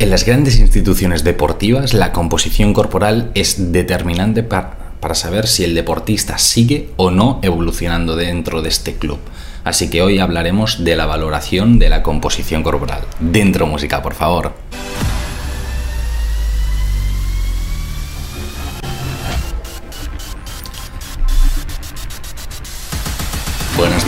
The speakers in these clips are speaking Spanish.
En las grandes instituciones deportivas, la composición corporal es determinante para, saber si el deportista sigue o no evolucionando dentro de este club. Así que hoy hablaremos de la valoración de la composición corporal. Dentro música, por favor.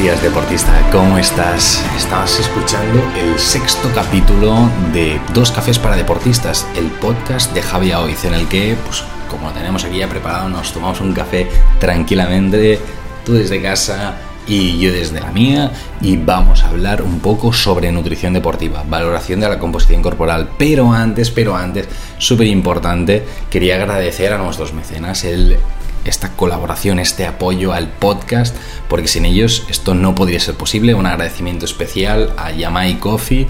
Días deportista, ¿cómo estás? Estabas escuchando el sexto capítulo de Dos Cafés para Deportistas, el podcast de Javier Oiz, en el que, pues como lo tenemos aquí ya preparado, nos tomamos un café tranquilamente, tú desde casa y yo desde la mía, y vamos a hablar un poco sobre nutrición deportiva, valoración de la composición corporal. Pero antes, pero antes, súper importante, quería agradecer a nuestros mecenas el esta colaboración, este apoyo al podcast, porque sin ellos esto no podría ser posible. Un agradecimiento especial a Yamai Coffee,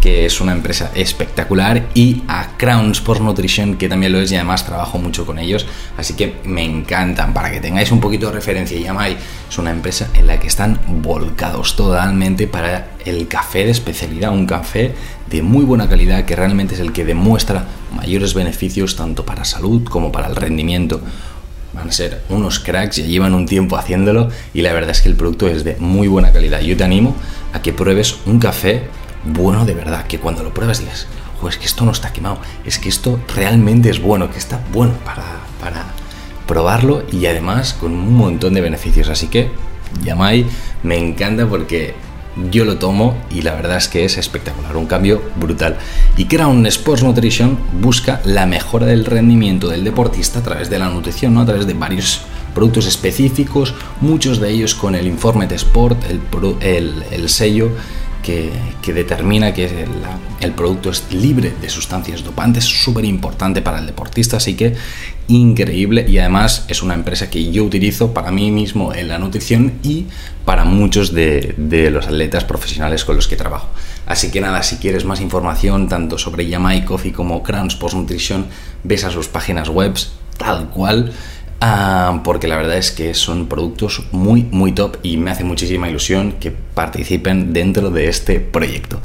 que es una empresa espectacular, y a Crown Sports Nutrition, que también lo es y además trabajo mucho con ellos, así que me encantan. Para que tengáis un poquito de referencia, Yamai es una empresa en la que están volcados totalmente para el café de especialidad, un café de muy buena calidad que realmente es el que demuestra mayores beneficios tanto para salud como para el rendimiento van a ser unos cracks, ya llevan un tiempo haciéndolo y la verdad es que el producto es de muy buena calidad. Yo te animo a que pruebes un café bueno de verdad, que cuando lo pruebas digas, es que esto no está quemado, es que esto realmente es bueno, que está bueno para, para probarlo y además con un montón de beneficios. Así que, Yamai, me encanta porque yo lo tomo y la verdad es que es espectacular, un cambio brutal. Y Crown Sports Nutrition busca la mejora del rendimiento del deportista a través de la nutrición, ¿no? a través de varios productos específicos, muchos de ellos con el informe de Sport, el, el sello que, determina que el, producto es libre de sustancias dopantes, súper importante para el deportista, así que increíble y además es una empresa que yo utilizo para mí mismo en la nutrición y para muchos de, los atletas profesionales con los que trabajo. Así que nada, si quieres más información tanto sobre Yamai Coffee como Crans Post Nutrition, ves a sus páginas web tal cual Ah, porque la verdad es que son productos muy, muy top y me hace muchísima ilusión que participen dentro de este proyecto.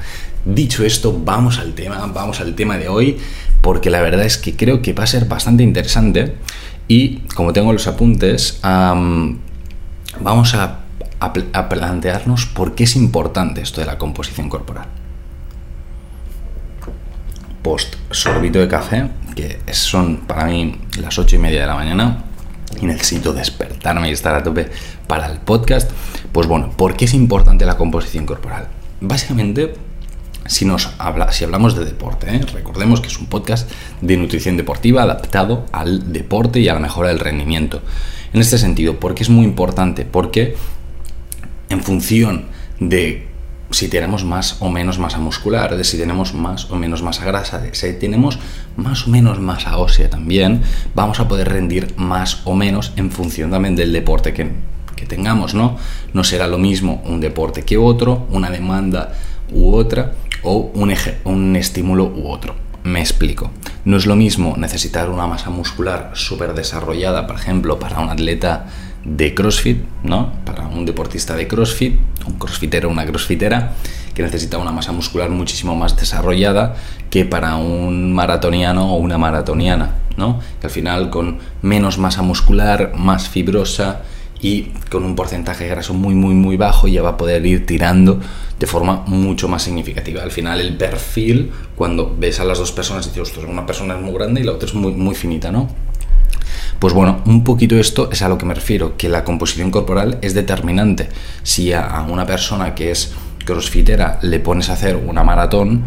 Dicho esto, vamos al tema, vamos al tema de hoy, porque la verdad es que creo que va a ser bastante interesante y como tengo los apuntes, vamos a, a plantearnos por qué es importante esto de la composición corporal. Post sorbito de café, que son para mí las ocho y media de la mañana, y necesito despertarme y estar a tope para el podcast, pues bueno, ¿por qué es importante la composición corporal? Básicamente, si, nos habla, si hablamos de deporte, ¿eh? recordemos que es un podcast de nutrición deportiva adaptado al deporte y a la mejora del rendimiento. En este sentido, ¿por qué es muy importante? Porque en función de si tenemos más o menos masa muscular, de si tenemos más o menos masa grasa, de si tenemos más o menos masa ósea también, vamos a poder rendir más o menos en función también del deporte que, que tengamos, ¿no? No será lo mismo un deporte que otro, una demanda u otra, o un, eje, un estímulo u otro. Me explico. No es lo mismo necesitar una masa muscular súper desarrollada, por ejemplo, para un atleta de CrossFit, ¿no? Para un deportista de CrossFit, un crossfitero o una crossfitera, que necesita una masa muscular muchísimo más desarrollada que para un maratoniano o una maratoniana, ¿no? Que al final con menos masa muscular, más fibrosa y con un porcentaje de graso muy muy muy bajo ya va a poder ir tirando de forma mucho más significativa. Al final el perfil, cuando ves a las dos personas, dices, una persona es muy grande y la otra es muy, muy finita, ¿no? Pues bueno, un poquito esto es a lo que me refiero, que la composición corporal es determinante. Si a una persona que es crossfitera le pones a hacer una maratón,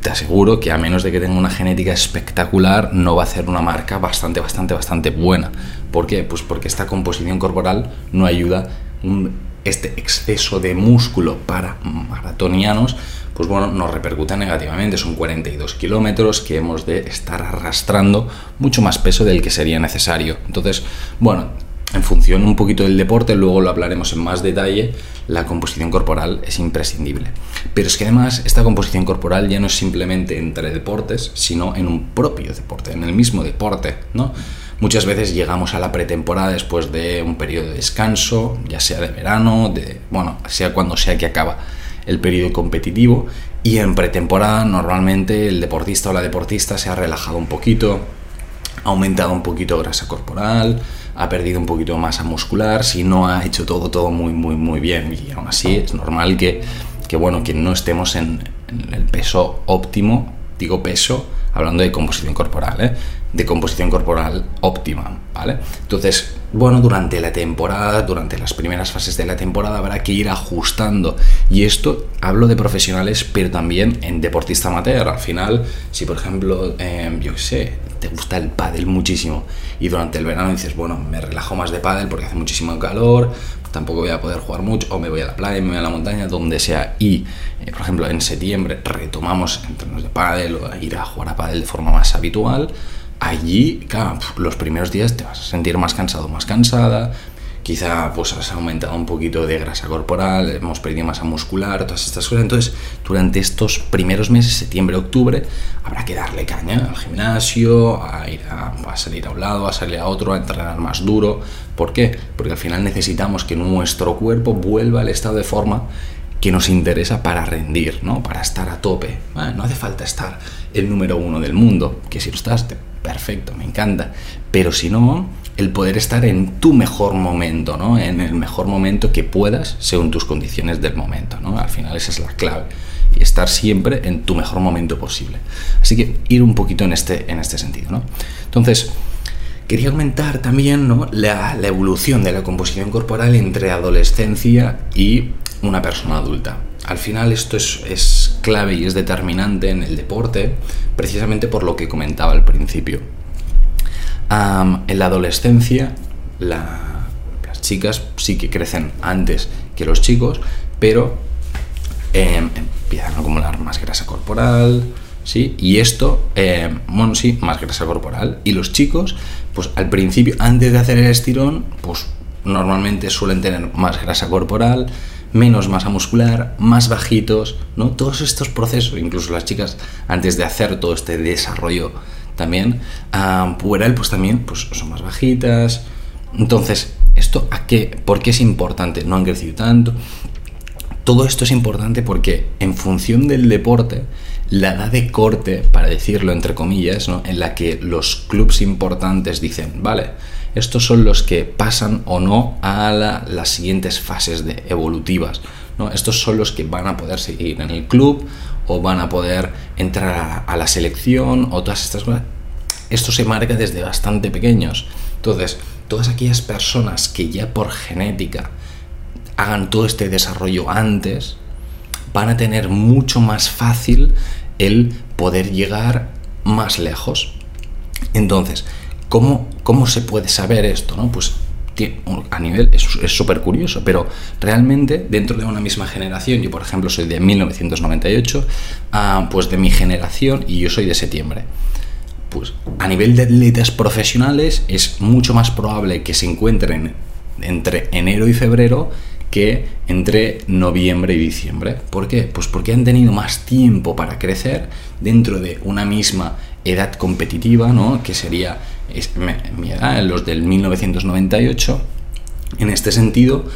te aseguro que a menos de que tenga una genética espectacular, no va a hacer una marca bastante, bastante, bastante buena. ¿Por qué? Pues porque esta composición corporal no ayuda este exceso de músculo para maratonianos pues bueno, nos repercute negativamente. Son 42 kilómetros que hemos de estar arrastrando mucho más peso del que sería necesario. Entonces, bueno, en función un poquito del deporte, luego lo hablaremos en más detalle, la composición corporal es imprescindible. Pero es que además esta composición corporal ya no es simplemente entre deportes, sino en un propio deporte, en el mismo deporte, ¿no? Muchas veces llegamos a la pretemporada después de un periodo de descanso, ya sea de verano, de, bueno, sea cuando sea que acaba el periodo competitivo y en pretemporada normalmente el deportista o la deportista se ha relajado un poquito, ha aumentado un poquito grasa corporal, ha perdido un poquito masa muscular, si no ha hecho todo, todo muy, muy, muy bien. Y aún así es normal que, que bueno, que no estemos en, en el peso óptimo, digo peso, hablando de composición corporal, ¿eh? de composición corporal óptima, ¿vale? Entonces, bueno, durante la temporada, durante las primeras fases de la temporada habrá que ir ajustando. Y esto hablo de profesionales, pero también en deportista amateur. Al final, si por ejemplo, eh, yo qué sé, te gusta el pádel muchísimo y durante el verano dices, bueno, me relajo más de pádel porque hace muchísimo calor, tampoco voy a poder jugar mucho, o me voy a la playa, me voy a la montaña, donde sea. Y, eh, por ejemplo, en septiembre retomamos entrenos de pádel o ir a jugar a pádel de forma más habitual. Allí, claro, los primeros días te vas a sentir más cansado, más cansada, quizá pues has aumentado un poquito de grasa corporal, hemos perdido masa muscular, todas estas cosas. Entonces, durante estos primeros meses, septiembre, octubre, habrá que darle caña al gimnasio, a, ir a, salir a un lado, a salir a otro, a entrenar más duro. ¿Por qué? Porque al final necesitamos que nuestro cuerpo vuelva al estado de forma que nos interesa para rendir, ¿no? Para estar a tope. No hace falta estar el número uno del mundo, que si lo estás, perfecto, me encanta. Pero si no, el poder estar en tu mejor momento, ¿no? En el mejor momento que puedas según tus condiciones del momento, ¿no? Al final esa es la clave. Y estar siempre en tu mejor momento posible. Así que ir un poquito en este, en este sentido, ¿no? Entonces, quería aumentar también ¿no? la, evolución de la composición corporal entre adolescencia y una persona adulta. Al final esto es, es, clave y es determinante en el deporte, precisamente por lo que comentaba al principio. En la adolescencia, la, las chicas sí que crecen antes que los chicos, pero eh, empiezan a acumular más grasa corporal, ¿sí? Y esto, eh, bueno, sí, más grasa corporal. Y los chicos, pues al principio, antes de hacer el estirón, pues normalmente suelen tener más grasa corporal, menos masa muscular, más bajitos, ¿no? Todos estos procesos, incluso las chicas, antes de hacer todo este desarrollo también, uh, puberal, pues también pues, son más bajitas. Entonces, ¿esto a qué? ¿Por qué es importante? No han crecido tanto. Todo esto es importante porque en función del deporte, la edad de corte, para decirlo entre comillas, ¿no? en la que los clubes importantes dicen, vale, estos son los que pasan o no a la, las siguientes fases de evolutivas. ¿no? Estos son los que van a poder seguir en el club o van a poder entrar a, a la selección o todas estas cosas. Esto se marca desde bastante pequeños. Entonces, todas aquellas personas que ya por genética hagan todo este desarrollo antes, van a tener mucho más fácil el poder llegar más lejos. Entonces, ¿cómo, cómo se puede saber esto? No? Pues a nivel es súper curioso, pero realmente dentro de una misma generación, yo por ejemplo soy de 1998, ah, pues de mi generación y yo soy de septiembre. Pues a nivel de atletas profesionales es mucho más probable que se encuentren entre enero y febrero que entre noviembre y diciembre. ¿Por qué? Pues porque han tenido más tiempo para crecer dentro de una misma edad competitiva, ¿no? Que sería mi edad, los del 1998. En este sentido,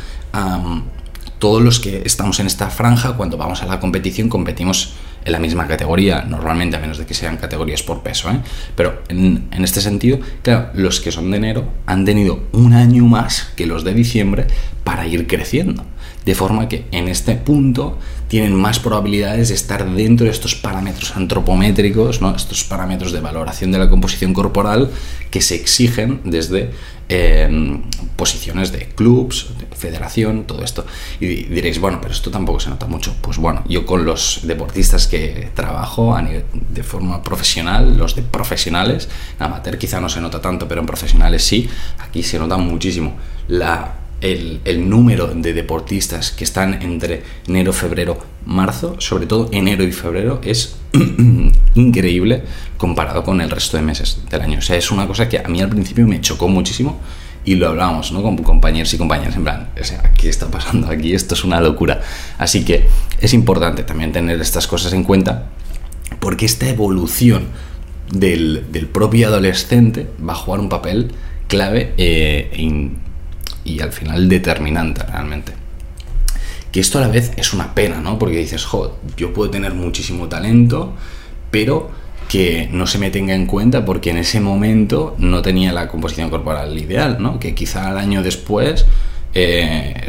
todos los que estamos en esta franja, cuando vamos a la competición, competimos en la misma categoría, normalmente, a menos de que sean categorías por peso. ¿eh? Pero en, en, este sentido, claro, los que son de enero han tenido un año más que los de diciembre para ir creciendo. De forma que en este punto tienen más probabilidades de estar dentro de estos parámetros antropométricos, ¿no? estos parámetros de valoración de la composición corporal que se exigen desde eh, posiciones de clubs, de federación, todo esto. Y diréis, bueno, pero esto tampoco se nota mucho. Pues bueno, yo con los deportistas que trabajo a nivel de forma profesional, los de profesionales, en amateur quizá no se nota tanto, pero en profesionales sí, aquí se nota muchísimo la el, número de deportistas que están entre enero, febrero, marzo, sobre todo enero y febrero, es increíble comparado con el resto de meses del año. O sea, es una cosa que a mí al principio me chocó muchísimo y lo hablábamos ¿no? con compañeros y compañeras en plan, o sea, ¿qué está pasando aquí? Esto es una locura. Así que es importante también tener estas cosas en cuenta porque esta evolución del, del propio adolescente va a jugar un papel clave eh, y al final determinante realmente. Y esto a la vez es una pena, ¿no? Porque dices, jo, yo puedo tener muchísimo talento, pero que no se me tenga en cuenta porque en ese momento no tenía la composición corporal ideal, ¿no? Que quizá al año después eh,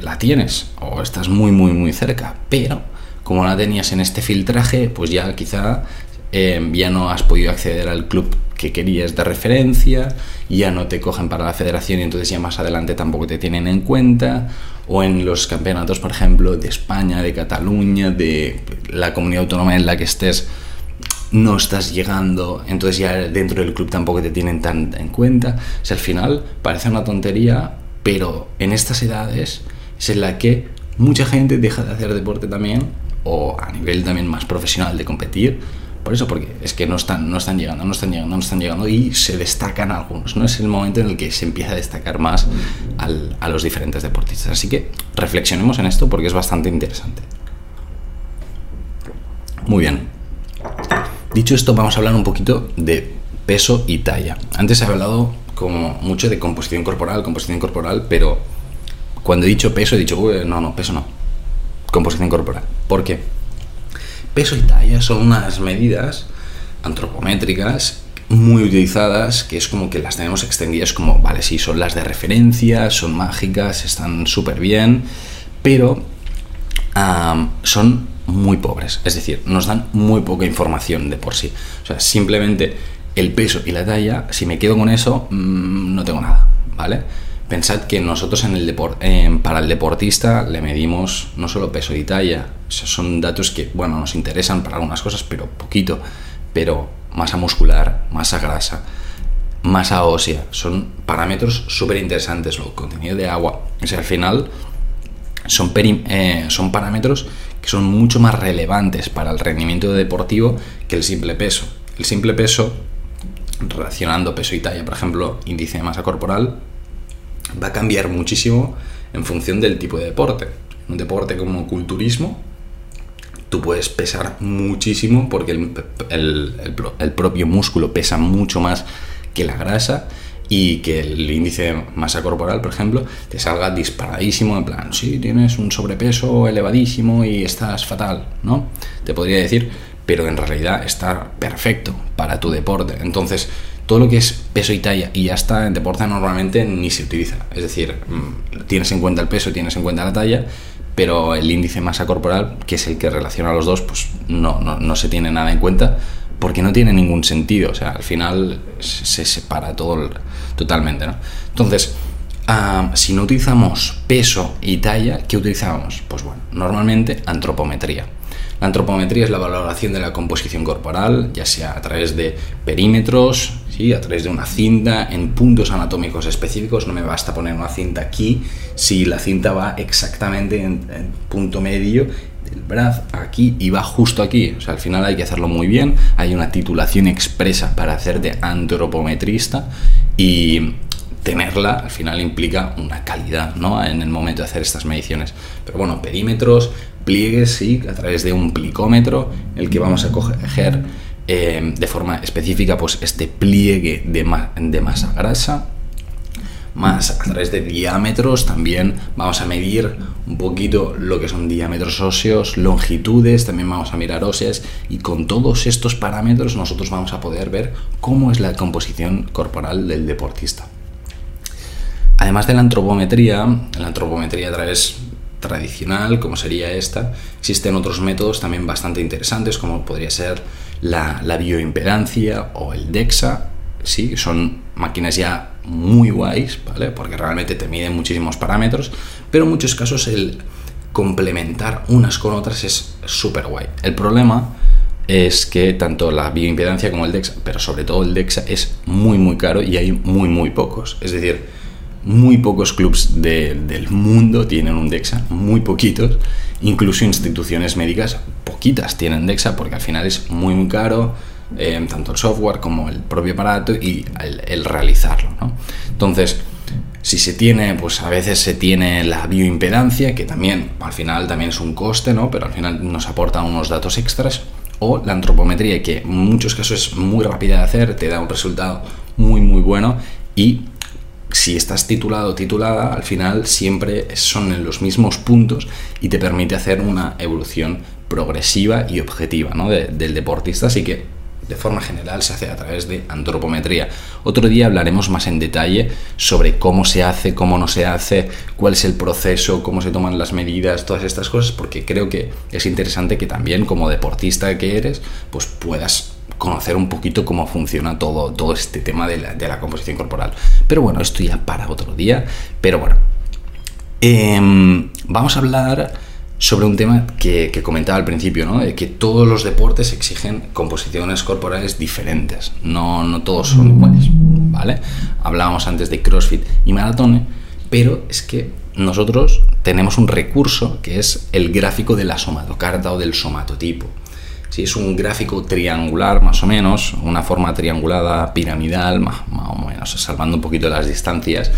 la tienes o estás muy, muy, muy cerca, pero como la tenías en este filtraje, pues ya quizá eh, ya no has podido acceder al club que querías de referencia, ya no te cogen para la federación y entonces ya más adelante tampoco te tienen en cuenta, o en los campeonatos, por ejemplo, de España, de Cataluña, de la comunidad autónoma en la que estés, no estás llegando, entonces ya dentro del club tampoco te tienen tan en cuenta. O sea, al final parece una tontería, pero en estas edades es en la que mucha gente deja de hacer deporte también, o a nivel también más profesional de competir, por eso, porque es que no están, no están llegando, no están llegando, no están llegando y se destacan algunos. No es el momento en el que se empieza a destacar más a los diferentes deportistas. Así que reflexionemos en esto porque es bastante interesante. Muy bien. Dicho esto, vamos a hablar un poquito de peso y talla. Antes he hablado como mucho de composición corporal, composición corporal, pero cuando he dicho peso he dicho, no, no, peso no. Composición corporal. ¿Por qué? Peso y talla son unas medidas antropométricas muy utilizadas, que es como que las tenemos extendidas como, vale, sí, son las de referencia, son mágicas, están súper bien, pero son muy pobres, es decir, nos dan muy poca información de por sí. O sea, simplemente el peso y la talla, si me quedo con eso, mm, no tengo nada, ¿vale? Pensad que nosotros en el para el deportista le medimos no solo peso y talla, son datos que, bueno, nos interesan para algunas cosas, pero poquito, pero masa muscular, masa grasa, masa ósea, son parámetros súper interesantes, el contenido de agua, o al final son, eh, son parámetros que son mucho más relevantes para el rendimiento deportivo que el simple peso. El simple peso, relacionando peso y talla, por ejemplo, índice de masa corporal, va a cambiar muchísimo en función del tipo de deporte. Un deporte como culturismo, tú puedes pesar muchísimo porque el, propio músculo pesa mucho más que la grasa y que el índice de masa corporal, por ejemplo, te salga disparadísimo, en plan, sí, tienes un sobrepeso elevadísimo y estás fatal, ¿no? Te podría decir, pero en realidad está perfecto para tu deporte. Entonces, todo lo que es peso y talla y ya está en deporte normalmente ni se utiliza. Es decir, mm, tienes en cuenta el peso, tienes en cuenta la talla, pero el índice masa corporal, que es el que relaciona a los dos, pues no, no, se tiene nada en cuenta porque no tiene ningún sentido. O sea, al final se separa todo totalmente. ¿no? Entonces, ah, si no utilizamos peso y talla, ¿qué utilizamos? Pues bueno, normalmente antropometría. La antropometría es la valoración de la composición corporal, ya sea a través de perímetros, ¿sí? a través de una cinta, en puntos anatómicos específicos. No me basta poner una cinta aquí si la cinta va exactamente en, punto medio del brazo aquí y va justo aquí. O sea, al final hay que hacerlo muy bien. Hay una titulación expresa para hacer de antropometrista y tenerla al final implica una calidad ¿no? en el momento de hacer estas mediciones. Pero bueno, perímetros, pliegues, sí, a través de un plicómetro, el que vamos a coger eh, de forma específica pues este pliegue de, de masa grasa, más a través de diámetros también vamos a medir un poquito lo que son diámetros óseos, longitudes, también vamos a mirar óseas y con todos estos parámetros nosotros vamos a poder ver cómo es la composición corporal del deportista. Además de la antropometría, la antropometría a través tradicional, como sería esta, existen otros métodos también bastante interesantes, como podría ser la, bioimpedancia o el DEXA. Sí, son máquinas ya muy guays, ¿vale? Porque realmente te miden muchísimos parámetros, pero en muchos casos el complementar unas con otras es súper guay. El problema es que tanto la bioimpedancia como el DEXA, pero sobre todo el DEXA, es muy muy caro y hay muy muy pocos. Es decir, muy pocos clubs del mundo tienen un DEXA, muy poquitos. Incluso instituciones médicas, poquitas tienen DEXA porque al final es muy, muy caro, eh, tanto el software como el propio aparato y el, realizarlo. Entonces, si se tiene, pues a veces se tiene la bioimpedancia, que también al final también es un coste, ¿no? pero al final nos aporta unos datos extras, o la antropometría, que en muchos casos es muy rápida de hacer, te da un resultado muy, muy bueno y si estás titulado o titulada, al final siempre son en los mismos puntos y te permite hacer una evolución progresiva y objetiva ¿no? del deportista. Así que de forma general se hace a través de antropometría. Otro día hablaremos más en detalle sobre cómo se hace, cómo no se hace, cuál es el proceso, cómo se toman las medidas, todas estas cosas, porque creo que es interesante que también como deportista que eres, pues puedas conocer un poquito cómo funciona todo, todo este tema de la, composición corporal. Pero bueno, esto ya para otro día. Pero bueno, em, vamos a hablar sobre un tema que, comentaba al principio, ¿no? De que todos los deportes exigen composiciones corporales diferentes, no, no todos son iguales, ¿vale? Hablábamos antes de CrossFit y maratón, pero es que nosotros tenemos un recurso que es el gráfico de la somatocarta o del somatotipo. Si es un gráfico triangular más o menos, una forma triangulada piramidal, más, más o menos, salvando un poquito las distancias,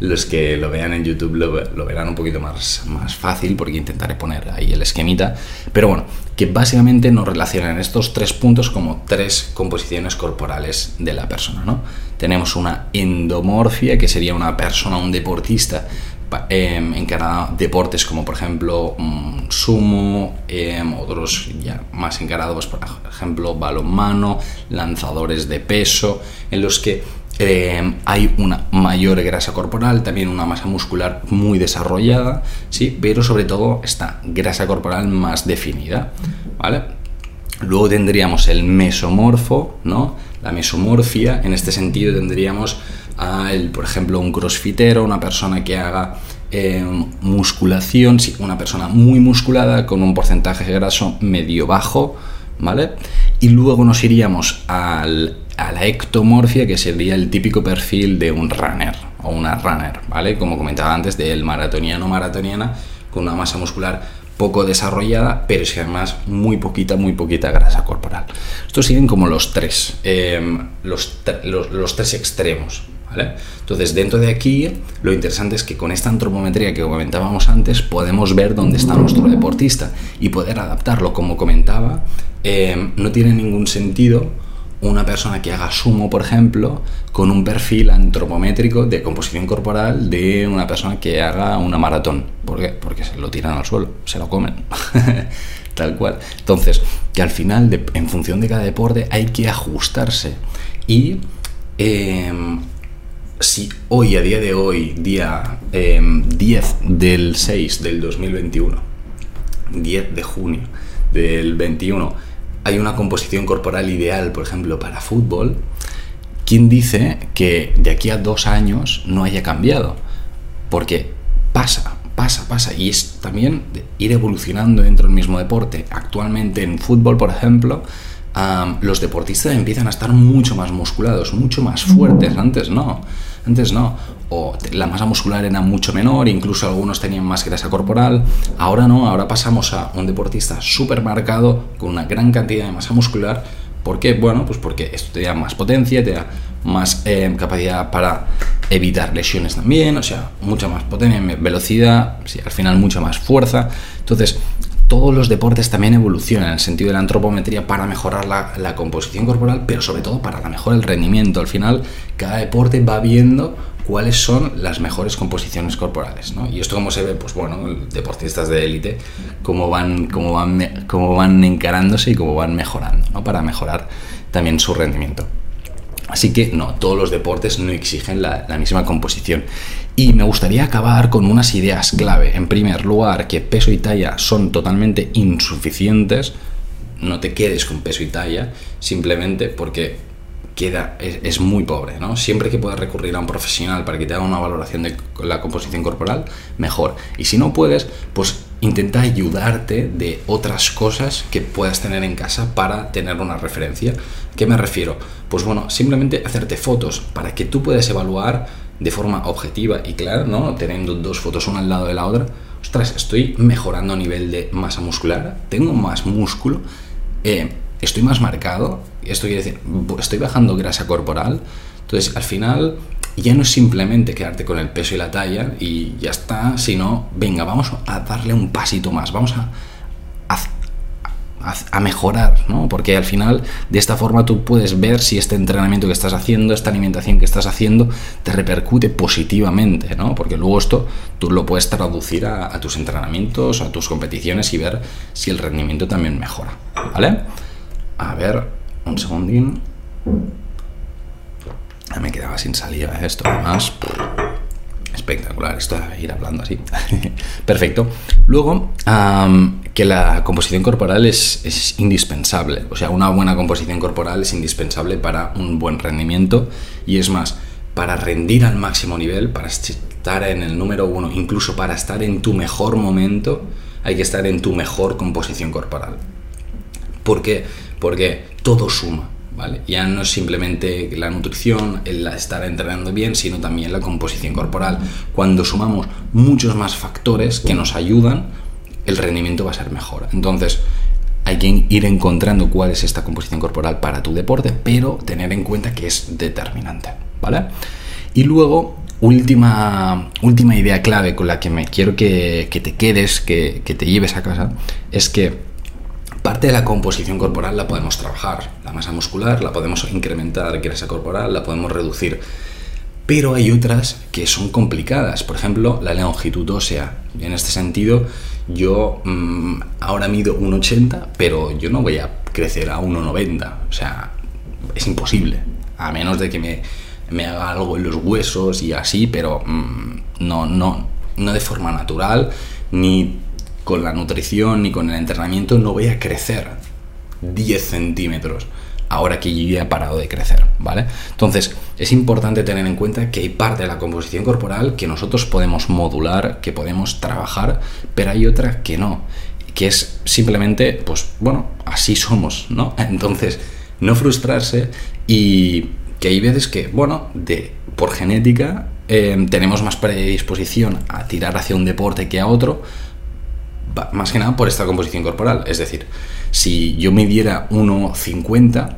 los que lo vean en YouTube lo, verán un poquito más, más fácil porque intentaré poner ahí el esquemita. Pero bueno, que básicamente nos relacionan estos tres puntos como tres composiciones corporales de la persona. ¿no? Tenemos una endomorfia, que sería una persona, un deportista eh, encarada deportes como por ejemplo sumo, em, otros ya más encarados, por ejemplo balonmano, lanzadores de peso, en los que eh, hay una mayor grasa corporal, también una masa muscular muy desarrollada, ¿sí? pero sobre todo esta grasa corporal más definida. ¿vale? Luego tendríamos el mesomorfo, ¿no? la mesomorfia, en este sentido tendríamos, el, por ejemplo, un crossfitero, una persona que haga eh, musculación, una persona muy musculada con un porcentaje de graso medio bajo, ¿vale? Y luego nos iríamos al a la ectomorfia, que sería el típico perfil de un runner o una runner, ¿vale? Como comentaba antes, del maratoniano maratoniana, con una masa muscular poco desarrollada, pero es además muy poquita, muy poquita grasa corporal. Estos siguen como los tres, em, los, los, tres extremos, Entonces, dentro de aquí, lo interesante es que con esta antropometría que comentábamos antes, podemos ver dónde está nuestro deportista y poder adaptarlo. Como comentaba, em, no tiene ningún sentido una persona que haga sumo, por ejemplo, con un perfil antropométrico de composición corporal de una persona que haga una maratón. ¿Por qué? Porque se lo tiran al suelo, se lo comen. Tal cual. Entonces, que al final, en función de cada deporte, hay que ajustarse. Y em, si hoy, a día de hoy, día 10 em, del 6 del 2021, 10 de junio del 21, hay una composición corporal ideal, por ejemplo, para fútbol, ¿quién dice que de aquí a dos años no haya cambiado? Porque pasa, pasa, pasa. Y es también ir evolucionando dentro del mismo deporte. Actualmente en fútbol, por ejemplo, los deportistas empiezan a estar mucho más musculados, mucho más fuertes. Antes no. Antes no. O la masa muscular era mucho menor, incluso algunos tenían más grasa corporal. Ahora no, ahora pasamos a un deportista súper marcado, con una gran cantidad de masa muscular. ¿Por qué? Bueno, pues porque esto te da más potencia, te da más eh, capacidad para evitar lesiones también, o sea, mucha más potencia, velocidad, al final mucha más fuerza. Entonces, todos los deportes también evolucionan en el sentido de la antropometría para mejorar la, composición corporal, pero sobre todo para la mejora del rendimiento. Al final, cada deporte va viendo cuáles son las mejores composiciones corporales. ¿no? Y esto como se ve, pues bueno, deportistas de élite, cómo van, cómo, van, cómo van encarándose y cómo van mejorando, ¿no? para mejorar también su rendimiento. Así que no, todos los deportes no exigen la, la misma composición. Y me gustaría acabar con unas ideas clave. En primer lugar, que peso y talla son totalmente insuficientes. No te quedes con peso y talla, simplemente porque queda, es, muy pobre, ¿no? Siempre que puedas recurrir a un profesional para que te haga una valoración de la composición corporal, mejor. Y si no puedes, pues intenta ayudarte de otras cosas que puedas tener en casa para tener una referencia. ¿Qué me refiero? Pues bueno, simplemente hacerte fotos para que tú puedas evaluar de forma objetiva y clara, ¿no? Teniendo dos fotos una al lado de la otra, ostras, estoy mejorando a nivel de masa muscular, tengo más músculo, eh, estoy más marcado, esto quiere decir, estoy bajando grasa corporal, entonces al final ya no es simplemente quedarte con el peso y la talla y ya está, sino, venga, vamos a darle un pasito más, vamos a, a, mejorar, ¿no? Porque al final de esta forma tú puedes ver si este entrenamiento que estás haciendo, esta alimentación que estás haciendo, te repercute positivamente, ¿no? Porque luego esto tú lo puedes traducir a, tus entrenamientos, a tus competiciones y ver si el rendimiento también mejora, ¿vale? A ver, un segundín. Me quedaba sin salida esto, además espectacular esto de ir hablando así. Perfecto. Luego, que la composición corporal es, es, indispensable. O sea, una buena composición corporal es indispensable para un buen rendimiento. Y es más, para rendir al máximo nivel, para estar en el número uno, incluso para estar en tu mejor momento, hay que estar en tu mejor composición corporal. ¿Por qué? Porque todo suma ya no es simplemente la nutrición, el estar entrenando bien, sino también la composición corporal. Cuando sumamos muchos más factores que nos ayudan, el rendimiento va a ser mejor. Entonces, hay que ir encontrando cuál es esta composición corporal para tu deporte, pero tener en cuenta que es determinante, ¿vale? Y luego, última, última idea clave con la que me quiero que, te quedes, que, que te lleves a casa, es que Parte de la composición corporal la podemos trabajar, la masa muscular, la podemos incrementar, grasa corporal, la podemos reducir. Pero hay otras que son complicadas, por ejemplo, la longitud ósea. En este sentido, yo mm, ahora mido 1,80, pero yo no voy a crecer a 1,90. O sea, es imposible, a menos de que me, me, haga algo en los huesos y así, pero mm, no, no, no de forma natural, ni con la nutrición ni con el entrenamiento no voy a crecer 10 centímetros ahora que ya he parado de crecer, ¿vale? Entonces, es importante tener en cuenta que hay parte de la composición corporal que nosotros podemos modular, que podemos trabajar, pero hay otra que no, que es simplemente, pues, bueno, así somos, ¿no? Entonces, no frustrarse y que hay veces que, bueno, de, por genética eh, tenemos más predisposición a tirar hacia un deporte que a otro, más que nada por esta composición corporal. Es decir, si yo midiera 1,50,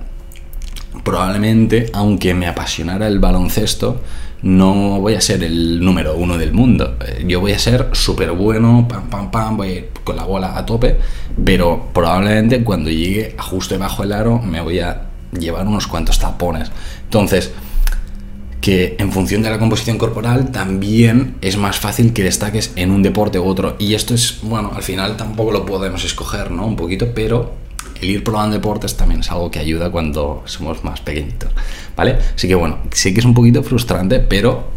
probablemente, aunque me apasionara el baloncesto, no voy a ser el número uno del mundo. Eh, yo voy a ser súper bueno, pam, pam, pam, voy con la bola a tope, pero probablemente cuando llegue a justo debajo del aro me voy a llevar unos cuantos tapones. Entonces, que en función de la composición corporal también es más fácil que destaques en un deporte u otro. Y esto es, bueno, al final tampoco lo podemos escoger, ¿no? Un poquito, pero el ir probando deportes también es algo que ayuda cuando somos más pequeñitos, ¿vale? Así que bueno, sí que es un poquito frustrante, pero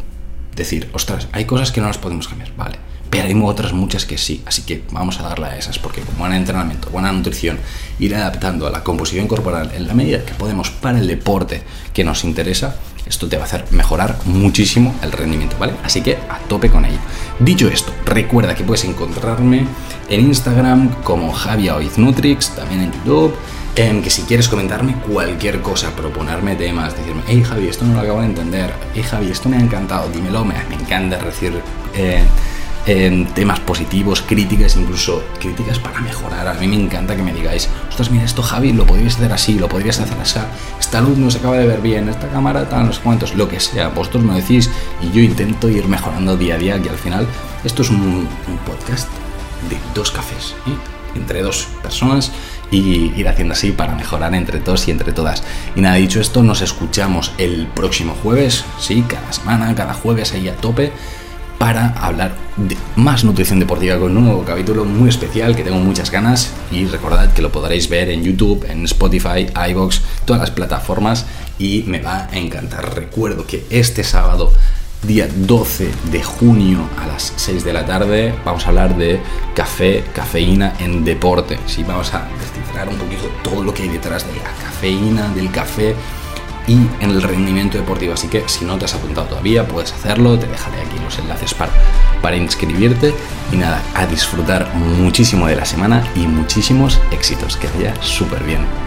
decir, ostras, hay cosas que no las podemos cambiar, ¿vale? Pero hay otras muchas que sí, así que vamos a darle a esas, porque con buen entrenamiento, buena nutrición, ir adaptando a la composición corporal en la medida que podemos para el deporte que nos interesa, esto te va a hacer mejorar muchísimo el rendimiento, ¿vale? Así que a tope con ello. Dicho esto, recuerda que puedes encontrarme en Instagram como Nutrix, también en YouTube. En que si quieres comentarme cualquier cosa, proponerme temas, decirme, hey Javi, esto no lo acabo de entender, hey Javi, esto me ha encantado, dímelo, me, me encanta recibir eh, en temas positivos, críticas, incluso críticas para mejorar. A mí me encanta que me digáis, ostras, mira esto Javi, lo podrías hacer así, lo podrías hacer así, esta luz no se acaba de ver bien, esta cámara tal, no sé cuántos, lo que sea, vosotros me decís y yo intento ir mejorando día a día y al final esto es un, podcast de dos cafés, ¿eh? entre dos personas y ir haciendo así para mejorar entre todos y entre todas. Y nada, dicho esto, nos escuchamos el próximo jueves, sí, cada semana, cada jueves ahí a tope para hablar de más nutrición deportiva con un nuevo capítulo muy especial que tengo muchas ganas y recordad que lo podréis ver en YouTube, en Spotify, iBox, todas las plataformas y me va a encantar. Recuerdo que este sábado día 12 de junio a las 6 de la tarde vamos a hablar de café, cafeína en deporte. Sí, vamos a descifrar un poquito todo lo que hay detrás de la cafeína, del café y en el rendimiento deportivo. Así que si no te has apuntado todavía, puedes hacerlo. Te dejaré aquí los enlaces para, para inscribirte. Y nada, a disfrutar muchísimo de la semana y muchísimos éxitos. Que vaya súper bien.